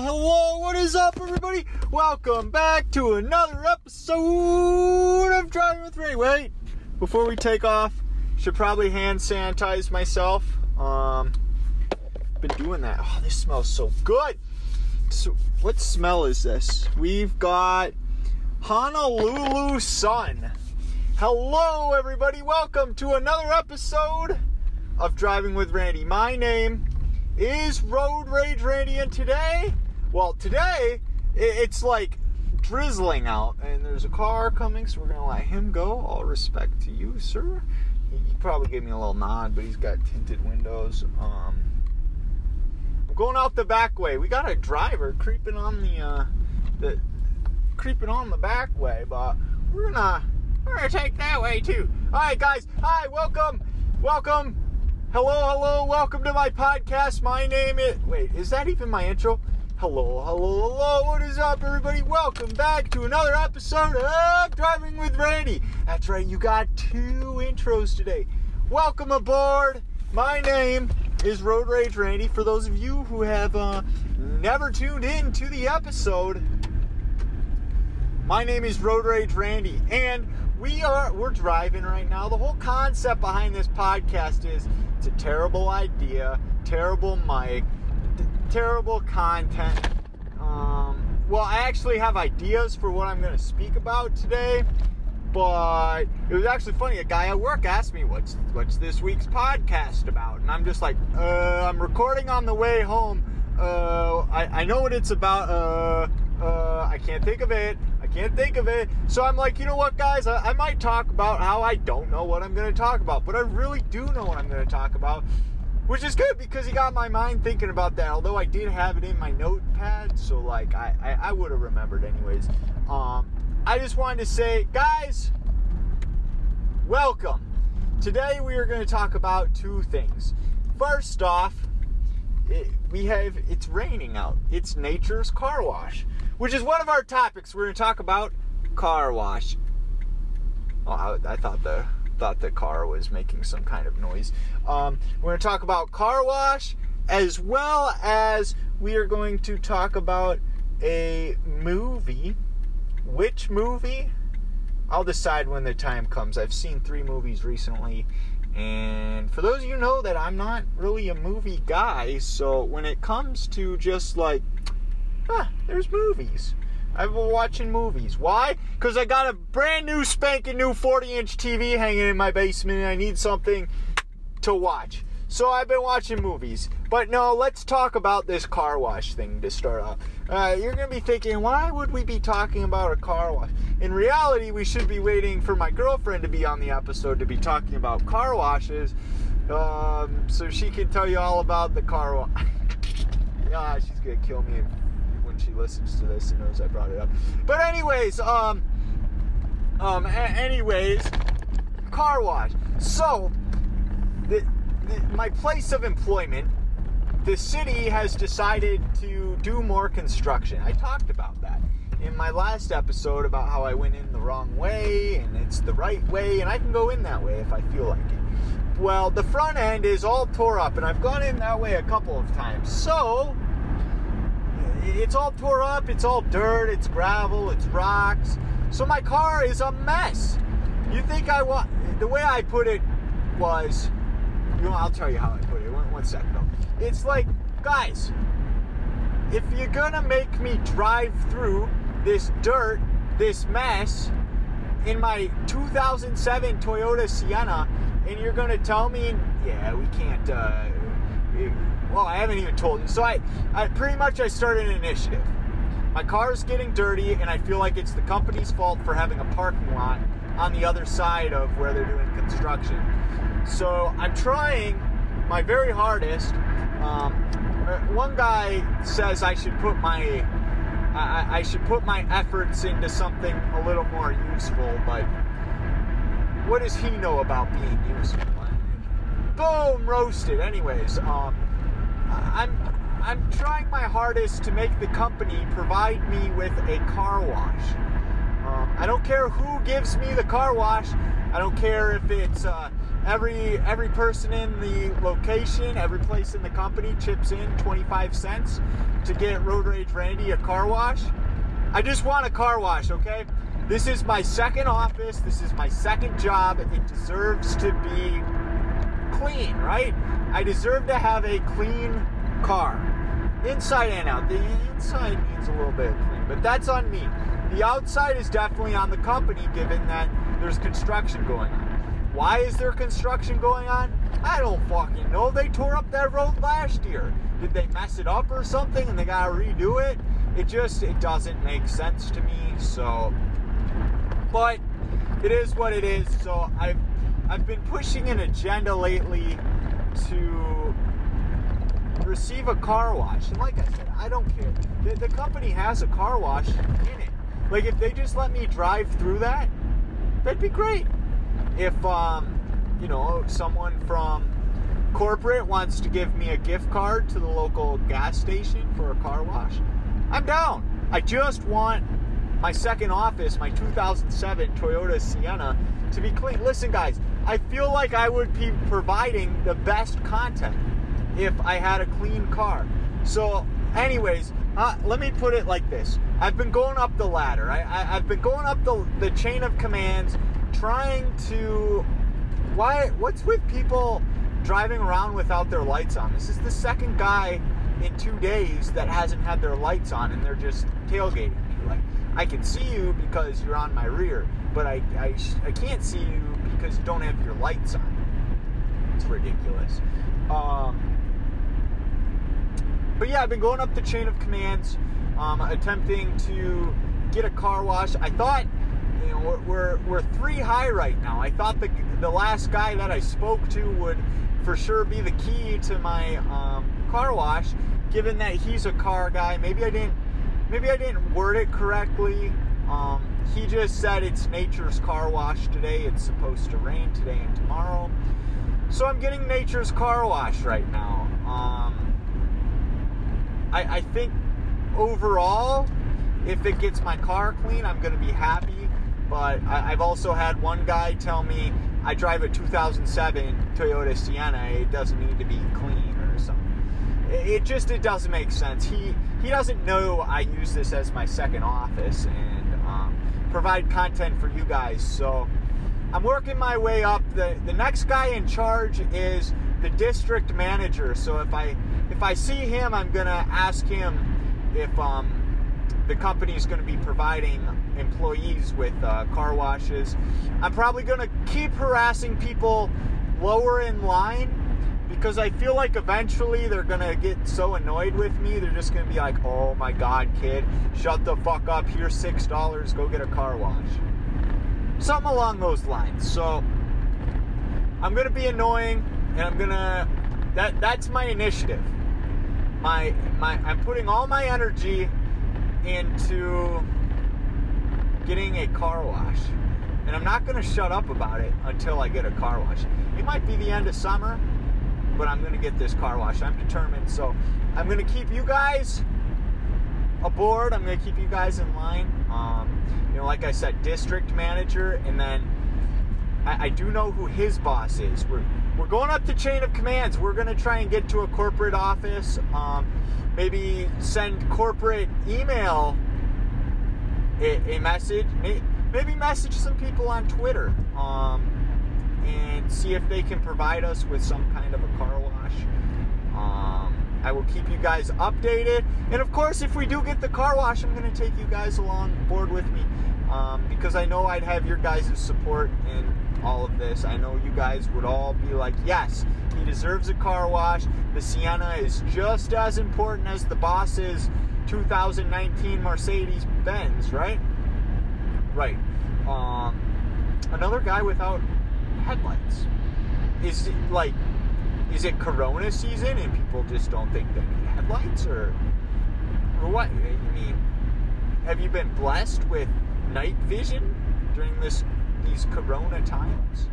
Hello, what is up, everybody? Welcome back to another episode of Driving with Ray. Wait, before we take off, should probably hand sanitize myself. Um, been doing that. Oh, this smells so good. So, what smell is this? We've got Honolulu Sun. Hello, everybody. Welcome to another episode of Driving with Randy. My name is Road Rage Randy, and today, well, today it's like drizzling out, and there's a car coming, so we're gonna let him go. All respect to you, sir. He, he probably gave me a little nod, but he's got tinted windows. Um, I'm going out the back way. We got a driver creeping on the uh, the creeping on the back way, but we're gonna we're gonna take that way too. All right, guys. Hi, welcome, welcome Hello, hello, welcome to my podcast. My name is. Wait, is that even my intro? Hello, hello, hello, what is up, everybody? Welcome back to another episode of Driving with Randy. That's right, you got two intros today. Welcome aboard. My name is Road Rage Randy. For those of you who have uh, never tuned in to the episode, my name is Road Rage Randy, and we are we're driving right now. The whole concept behind this podcast is it's a terrible idea, terrible mic, terrible content. Um, well, I actually have ideas for what I'm going to speak about today, but it was actually funny. A guy at work asked me, "What's what's this week's podcast about?" And I'm just like, uh, "I'm recording on the way home. Uh, I, I know what it's about. Uh, uh, I can't think of it. I can't think of it. So I'm like, you know what, guys? I, I might talk about how I don't know what I'm going to talk about, but I really do know what I'm going to talk about, which is good because he got my mind thinking about that. Although I did have it in my notepad, so like I, I, I would have remembered anyways. Um, I just wanted to say, guys, welcome. Today we are going to talk about two things. First off, it, we have it's raining out. It's nature's car wash which is one of our topics. We're going to talk about car wash. Oh, I, I, thought the thought the car was making some kind of noise. Um, we're going to talk about car wash as well as we are going to talk about a movie. Which movie? I'll decide when the time comes. I've seen three movies recently, and for those of you know that I'm not really a movie guy, so when it comes to just like ah, there's movies. I've been watching movies. Why? Because I got a brand new spanking new 40 inch TV hanging in my basement and I need something to watch. So I've been watching movies. But no, let's talk about this car wash thing to start off. Uh, you're going to be thinking, why would we be talking about a car wash? In reality, we should be waiting for my girlfriend to be on the episode to be talking about car washes um, so she can tell you all about the car wash. ah, she's going to kill me when she listens to this and knows I brought it up. But anyways, um, um, a- anyways, car wash. So, the, the, my place of employment, the city has decided to do more construction. I talked about that in my last episode about how I went in the wrong way and it's the right way, and I can go in that way if I feel like it. Well, the front end is all tore up, and I've gone in that way a couple of times. So, it's all tore up, it's all dirt, it's gravel, it's rocks. So my car is a mess. You think I want the way I put it was you know, I'll tell you how I put it. One, one second though. It's like, guys, if you're gonna make me drive through this dirt, this mess in my 2007 Toyota Sienna, and you're gonna tell me, yeah, we can't, uh, well, I haven't even told you. So I, I pretty much I started an initiative. My car is getting dirty, and I feel like it's the company's fault for having a parking lot on the other side of where they're doing construction. So I'm trying my very hardest. Um, one guy says I should put my I, I should put my efforts into something a little more useful, but what does he know about being useful? Boom, roasted. Anyways, um, I'm I'm trying my hardest to make the company provide me with a car wash. Um, I don't care who gives me the car wash. I don't care if it's uh, every every person in the location, every place in the company chips in 25 cents to get Road Rage Randy a car wash. I just want a car wash, okay? This is my second office. This is my second job. It deserves to be clean, right? I deserve to have a clean car. Inside and out. The inside needs a little bit of clean, but that's on me. The outside is definitely on the company given that there's construction going on. Why is there construction going on? I don't fucking know. They tore up that road last year. Did they mess it up or something and they gotta redo it? It just it doesn't make sense to me. So but it is what it is. So I've I've been pushing an agenda lately to receive a car wash. And like I said, I don't care. The, the company has a car wash in it. Like if they just let me drive through that, that'd be great if um, you know someone from corporate wants to give me a gift card to the local gas station for a car wash, I'm down. I just want my second office, my 2007 Toyota Sienna, to be clean. Listen, guys, I feel like I would be providing the best content if I had a clean car. So, anyways, uh, let me put it like this. I've been going up the ladder, I, I, have been going up the, the chain of commands trying to why what's with people driving around without their lights on? This is the second guy in two days that hasn't had their lights on and they're just tailgating me. Like i can see you because you're on my rear but i i, I can't see you because you don't have your lights on it's ridiculous um, but yeah i've been going up the chain of commands um, attempting to get a car wash i thought you know, we're, we're, three high right now. I thought the, the last guy that I spoke to would for sure be the key to my um, car wash, given that he's a car guy. Maybe I didn't, maybe I didn't word it correctly. Um, he just said it's nature's car wash today. It's supposed to rain today and tomorrow. So I'm getting nature's car wash right now. Um, I, I think overall, if it gets my car clean, I'm going to be happy. But I, have also had one guy tell me I drive a 2007 Toyota Sienna. It doesn't need to be clean or something. It, it just it doesn't make sense. He he doesn't know I use this as my second office and provide content for you guys. So I'm working my way up. The the next guy in charge is the district manager. So if I if I see him, I'm gonna ask him if um, the company is going to be providing employees with uh, car washes. I'm probably going to keep harassing people lower in line because I feel like eventually they're to get so annoyed with me. They're just to be like, oh my God, kid, shut the fuck up. Here's $6. Go get a car wash. Something along those lines. So I'm to be annoying and I'm to. That, that's my initiative. My, my, I'm putting all my energy into getting a car wash. And I'm not to shut up about it until I get a car wash. It might be the end of summer, but I'm going to get this car wash. I'm determined. So I'm going to keep you guys aboard. I'm going to keep you guys in line. Um, you know, like I said, district manager, and then I, I do know who his boss is. We're we're going up the chain of commands. We're going to try and get to a corporate office. Um, maybe send corporate email a, a message. Maybe message some people on Twitter um, and see if they can provide us with some kind of a car wash. Um, I will keep you guys updated. And of course, if we do get the car wash, I'm going to take you guys along board with me um, because I know I'd have your guys' support in all of this. I know you guys would all be like, yes, he deserves a car wash. The Sienna is just as important as the boss's 2019 Mercedes Benz, right? Right. Um, another guy without headlights. Is it like, is it Corona season and people just don't think they need headlights, or, or what? I mean, have you been blessed with night vision during this these Corona times?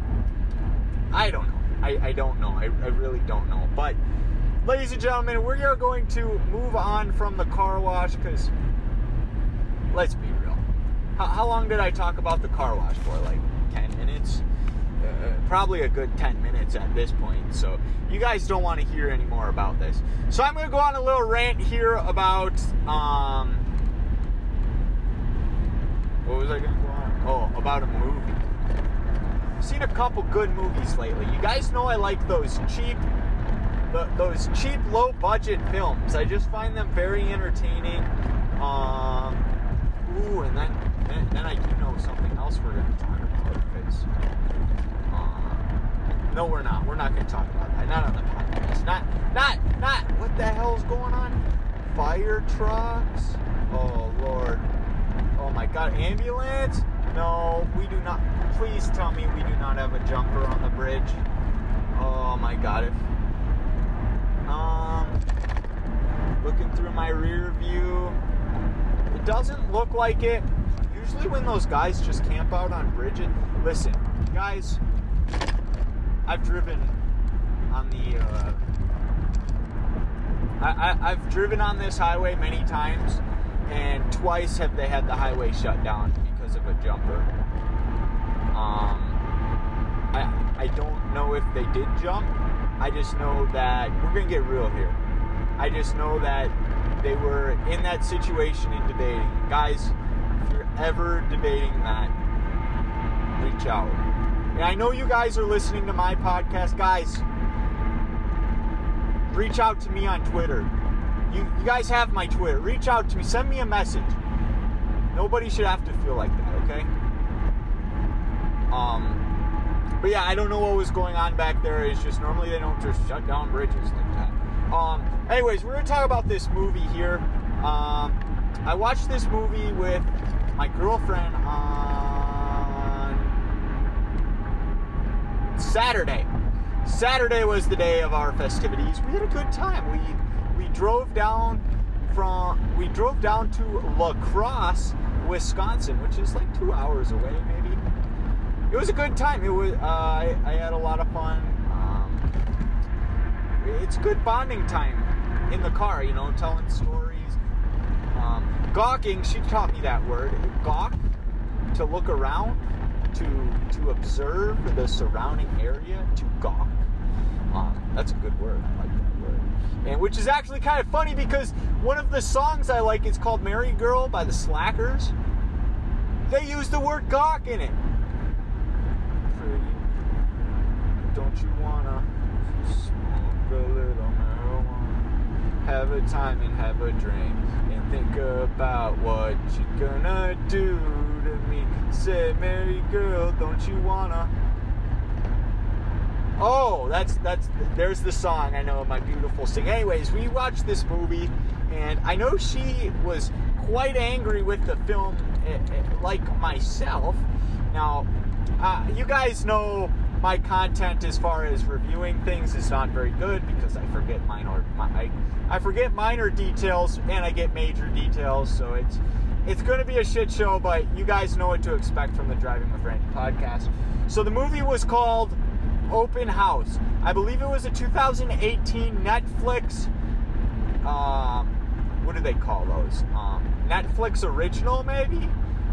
I don't know. I, I don't know. I, I really don't know. But, ladies and gentlemen, we are going to move on from the car wash because, let's be real. How, how long did I talk about the car wash for? Like 10 minutes? Uh, probably a good 10 minutes at this point. So you guys don't want to hear any more about this. So I'm going to go on a little rant here about um what was I going to go on? Oh, about a movie. I've seen a couple good movies lately. You guys know I like those cheap those cheap low budget films. I just find them very entertaining. Um ooh, and then then, then I do know something else we're going to talk about. Uh, no, we're not. We're not going to talk about that. Not on the podcast. Not, not, not. What the hell's going on? Fire trucks? Oh Lord. Oh my God. Ambulance? No, we do not. Please tell me we do not have a jumper on the bridge. Oh my God. If um, looking through my rear view, it doesn't look like it usually when those guys just camp out on bridges, listen, guys, I've driven on the, uh, I, I, have driven on this highway many times, and twice have they had the highway shut down because of a jumper. Um, I, I don't know if they did jump. I just know that we're gonna get real here. I just know that they were in that situation and debating. Guys, if you're ever debating that, reach out. And I know you guys are listening to my podcast. Guys, reach out to me on Twitter. You, you guys have my Twitter. Reach out to me. Send me a message. Nobody should have to feel like that, okay? Um, but yeah, I don't know what was going on back there. It's just normally they don't just shut down bridges like that. Um, anyways, we're gonna talk about this movie here. Um, I watched this movie with my girlfriend on Saturday. Saturday was the day of our festivities. We had a good time. We we drove down from we drove down to La Crosse, Wisconsin, which is like two hours away, maybe. It was a good time. It was. Uh, I, I had a lot of fun. Um, it's good bonding time in the car. You know, telling stories um, gawking, she taught me that word. Gawk, to look around, to to observe the surrounding area, to gawk. Um, that's a good word. I like that word. And which is actually kind of funny because one of the songs I like is called "Merry Girl" by the Slackers. They use the word gawk in it. Pretty. Don't you wanna smoke a little marijuana? Have a time and have a drink think about what you're gonna do to me. Say, Mary girl, don't you wanna? Oh, that's that's there's the song. I know my beautiful sing. Anyways, we watched this movie, and I know she was quite angry with the film, eh, eh, like myself. Now, uh, you guys know my content as far as reviewing things is not very good because I forget minor I, I forget minor details and I get major details. So it's it's going to be a shit show, but you guys know what to expect from the Driving with Randy podcast. So the movie was called Open House. I believe it was a 2018 Netflix. Um, what do they call those? Um, Netflix original, maybe.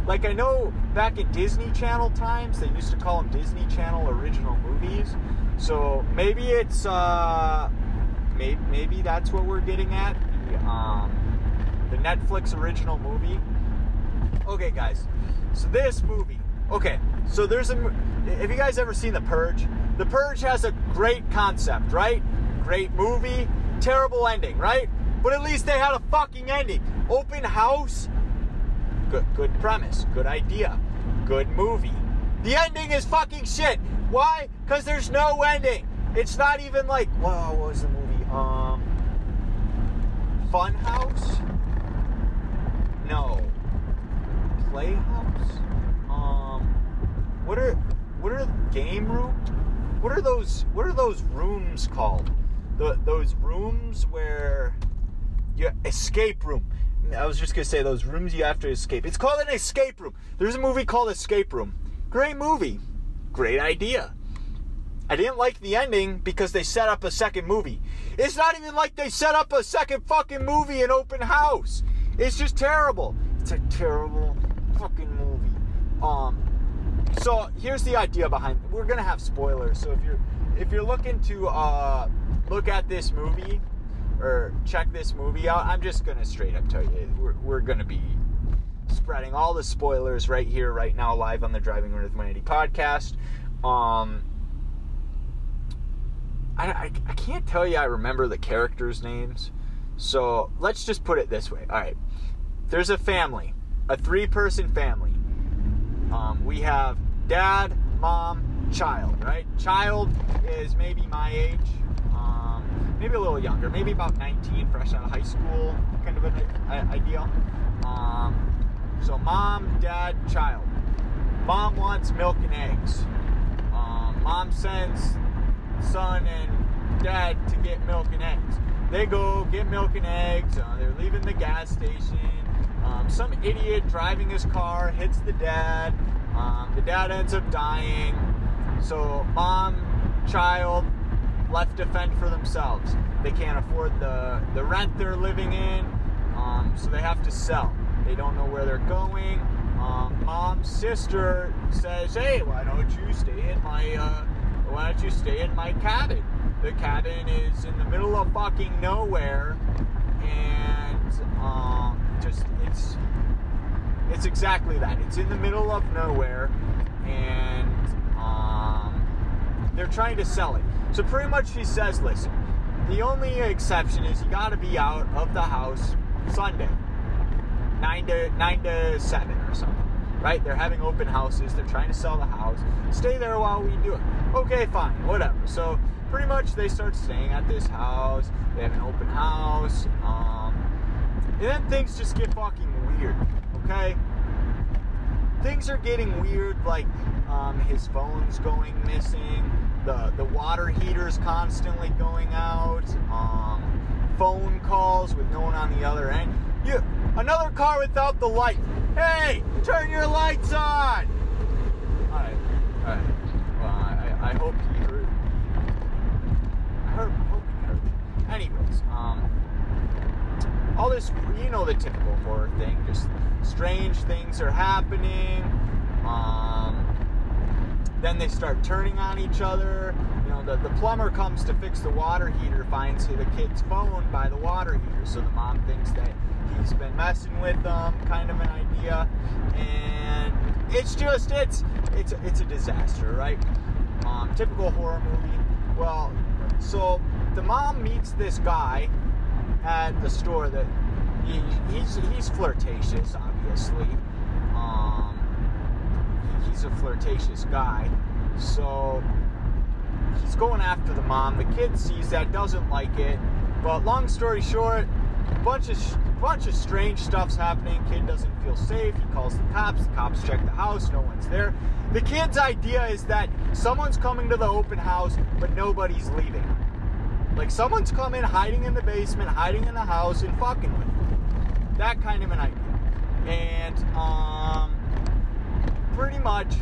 Like I know back in Disney Channel times, they used to call them Disney Channel original movies. So maybe it's uh, maybe maybe that's what we're getting at the um, the Netflix original movie. Okay, guys. So this movie. Okay, so there's a. Have you guys ever seen The Purge? The Purge has a great concept, right? Great movie, terrible ending, right? But at least they had a fucking ending. Open house Good, good premise, good idea, good movie. The ending is fucking shit. Why? Because there's no ending. It's not even like, wow, what was the movie? Um, Funhouse? No. Playhouse? Um, what are what are game room? What are those? What are those rooms called? The, those rooms where you escape room. I was just gonna say those rooms you have to escape. It's called an escape room. There's a movie called Escape Room. Great movie. Great idea. I didn't like the ending because they set up a second movie. It's not even like they set up a second fucking movie in open house. It's just terrible. It's a terrible fucking movie. Um So here's the idea behind. it. We're gonna have spoilers. So if you're if you're looking to uh, look at this movie or check this movie out, I'm just gonna straight up tell you we're, we're gonna be spreading all the spoilers right here, right now, live on the Driving with Randy podcast. Um, I, I, I can't tell you I remember the characters' names. So let's just put it this way. All right. There's a family, a three person family. Um, we have dad, mom, child, right? Child is maybe my age, maybe a little younger, maybe about 19, fresh out of high school, kind of an ideal. Um, so mom, dad, child. Mom wants milk and eggs. Um, mom sends son and dad to get milk and eggs. They go get milk and eggs. Uh, they're leaving the gas station. Um, some idiot driving his car hits the dad. Um, the dad ends up dying. So mom, child, left to fend for themselves. They can't afford the, the rent they're living in, um, so they have to sell. They don't know where they're going. Um, mom's sister says, "Hey, why don't you stay in my uh, why don't you stay in my cabin? The cabin is in the middle of fucking nowhere, and um, just it's it's exactly that. It's in the middle of nowhere, and um, they're trying to sell it. So pretty much, she says, "Listen, the only exception is you got to be out of the house Sunday, nine to nine to seven or something." right? They're having open houses. They're trying to sell the house. Stay there while we do it. Okay, fine, whatever. So pretty much they start staying at this house. They have an open house. Um, and then things just get fucking weird. Okay. Things are getting weird. Like um, his phone's going missing. The the water heater's constantly going out. Um, phone calls with no one on the other end. You another car without the light. Hey, turn your lights on! Alright, alright. Well, I, I, hope he heard. I heard, hope he heard. Anyways, um, all this, you know, the typical horror thing. Just strange things are happening. Um, then they start turning on each other. You know, the, the plumber comes to fix the water heater, finds the kid's phone by the water heater, so the mom thinks that he's been messing with them, kind of an idea, and it's just it's it's it's a disaster, right? Um, typical horror movie. Well, so the mom meets this guy at the store that he, he's he's flirtatious, obviously. He, he's a flirtatious guy, so he's going after the mom. The kid sees that, doesn't like it. But long story short, a bunch of bunch of strange stuff's happening. Kid doesn't feel safe. He calls the cops. The cops check the house. No one's there. The kid's idea is that someone's coming to the open house, but nobody's leaving. Like someone's coming, hiding in the basement, hiding in the house, and fucking with them. That kind of an idea. And um, pretty much,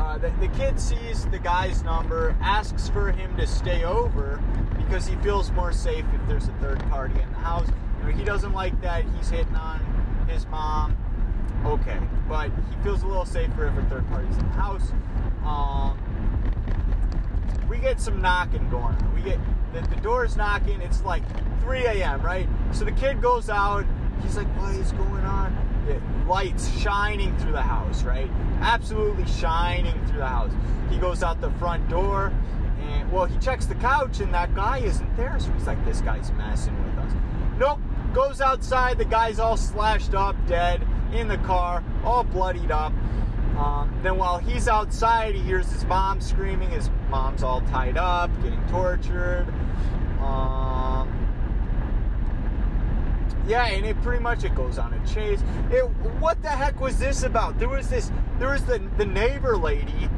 uh, the, the kid sees the guy's number, asks for him to stay over because he feels more safe if there's a third party in the house. You know, he doesn't like that he's hitting on his mom. Okay, but he feels a little safer if a third party's in the house. Um, we get some knocking going on. We get the, the door's knocking. It's like 3 a.m. Right? So the kid goes out. He's like, "What is going on?" Lights shining through the house. Right? Absolutely shining through the house. He goes out the front door and well, he checks the couch and that guy isn't there. So he's like, this guy's messing with us. Nope. Goes outside. The guy's all slashed up, dead in the car, all bloodied up. Um, then while he's outside, he hears his mom screaming. His mom's all tied up, getting tortured. Um, yeah, and it pretty much it goes on a chase. It, what the heck was this about? There was this. There was the the neighbor lady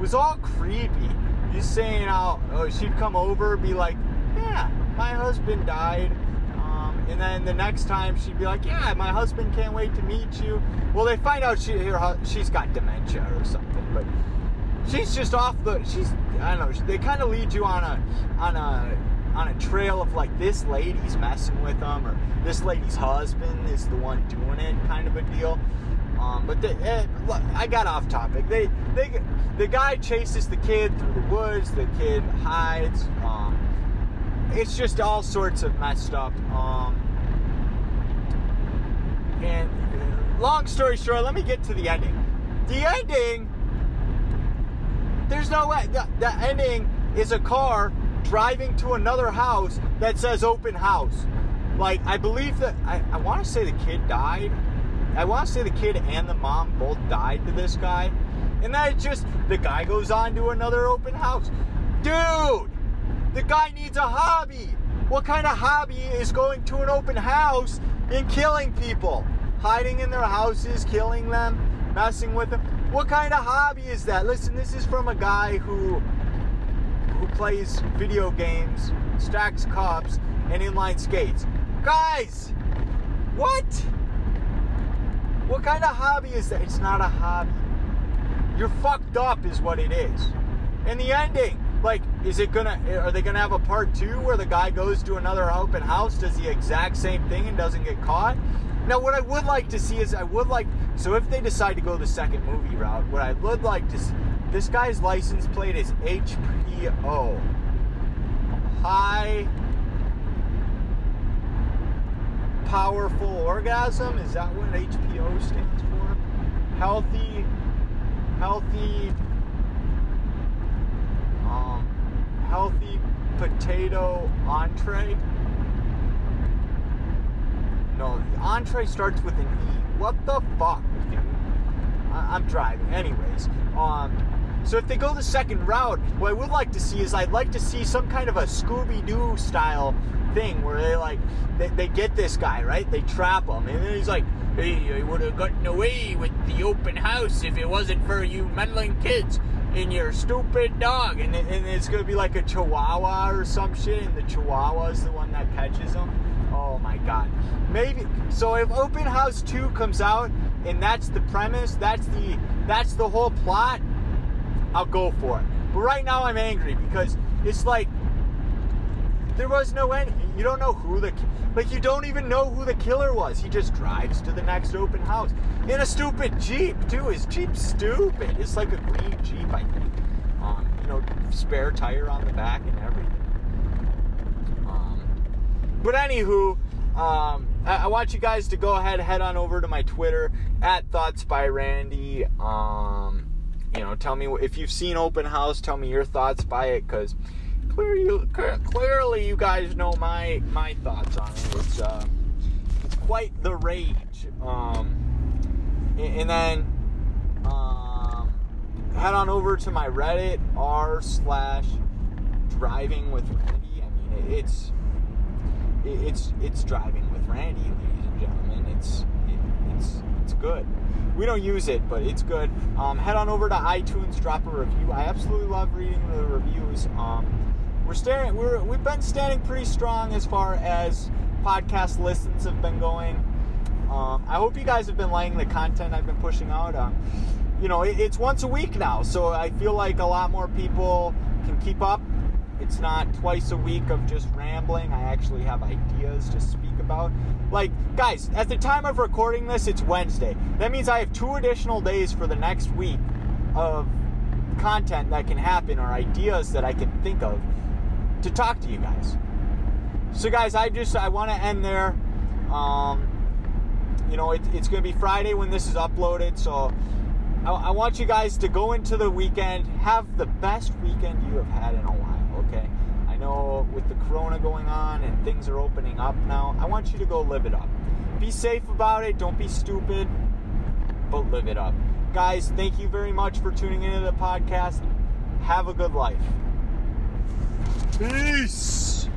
was all creepy just saying how oh, she'd come over, be like, yeah, my husband died. Um, and then the next time she'd be like, yeah, my husband can't wait to meet you. Well, they find out she her, she's got dementia or something, but she's just off the. She's I don't know. They kind of lead you on a on a on a trail of like this lady's messing with them or this lady's husband is the one doing it, kind of a deal. Um, but eh, look, I got off topic. They, they, the guy chases the kid through the woods. The kid hides. Um, it's just all sorts of messed up. Um, and uh, long story short, let me get to the ending. The ending, there's no way. The, the ending is a car driving to another house that says open house. Like, I believe that, I, I want to say the kid died. I want to say the kid and the mom both died to this guy. And that just, the guy goes on to another open house. Dude, the guy needs a hobby. What kind of hobby is going to an open house and killing people? Hiding in their houses, killing them, messing with them. What kind of hobby is that? Listen, this is from a guy who who plays video games, stacks cops, and inline skates. Guys, what? What kind of hobby is that? It's not a hobby. You're fucked up, is what it is. And the ending, like, is it gonna? Are they gonna have a part two where the guy goes to another open house, does the exact same thing, and doesn't get caught? Now, what I would like to see is I would like. So if they decide to go the second movie route, what I would like to see, this guy's license plate is HPO. High powerful orgasm. Is that what HPO stands for? Healthy, healthy, um, healthy potato entree. No, entree starts with an E. What the fuck, dude? I- I'm driving. Anyways, um, so if they go the second route, what I would like to see is I'd like to see some kind of a Scooby Doo style thing where they like they, they get this guy right, they trap him, and then he's like, "Hey, I would have gotten away with the open house if it wasn't for you meddling kids and your stupid dog." And, and it's gonna be like a Chihuahua or some shit, and the Chihuahua is the one that catches him. Oh my god. Maybe so if Open House 2 comes out and that's the premise, that's the that's the whole plot, I'll go for it. But right now I'm angry because it's like there was no end. You don't know who the like you don't even know who the killer was. He just drives to the next open house in a stupid Jeep too. His Jeep's stupid. It's like a green Jeep, I think. Um, you know, spare tire on the back and everything. Um, but anywho, um, I, I want you guys to go ahead, head on over to my Twitter at Thoughts by Randy. Um, you know, tell me if you've seen Open House. Tell me your thoughts by it, because clearly, clearly, you guys know my my thoughts on it. It's uh, it's quite the rage. Um, and, and then um, head on over to my Reddit r slash driving with Randy. I mean, it's it's it's driving with Randy, ladies and gentlemen. It's it, it's it's good. We don't use it, but it's good. Um, head on over to iTunes, drop a review. I absolutely love reading the reviews. Um, we're staring. We're we've been standing pretty strong as far as podcast listens have been going. Um, I hope you guys have been liking the content I've been pushing out. Um, you know, it, it's once a week now, so I feel like a lot more people can keep up. It's not twice a week of just rambling. I actually have ideas to speak about. Like, guys, at the time of recording this, it's Wednesday. That means I have two additional days for the next week of content that can happen or ideas that I can think of to talk to you guys. So, guys, I just I want to end there. Um, you know, it, it's going to be Friday when this is uploaded, so I, I want you guys to go into the weekend, have the best weekend you have had in a while, okay? I know with the corona going on and things are opening up now, I want you to go live it up. Be safe about it, don't be stupid, but live it up. Guys, thank you very much for tuning into the podcast. Have a good life. Peace.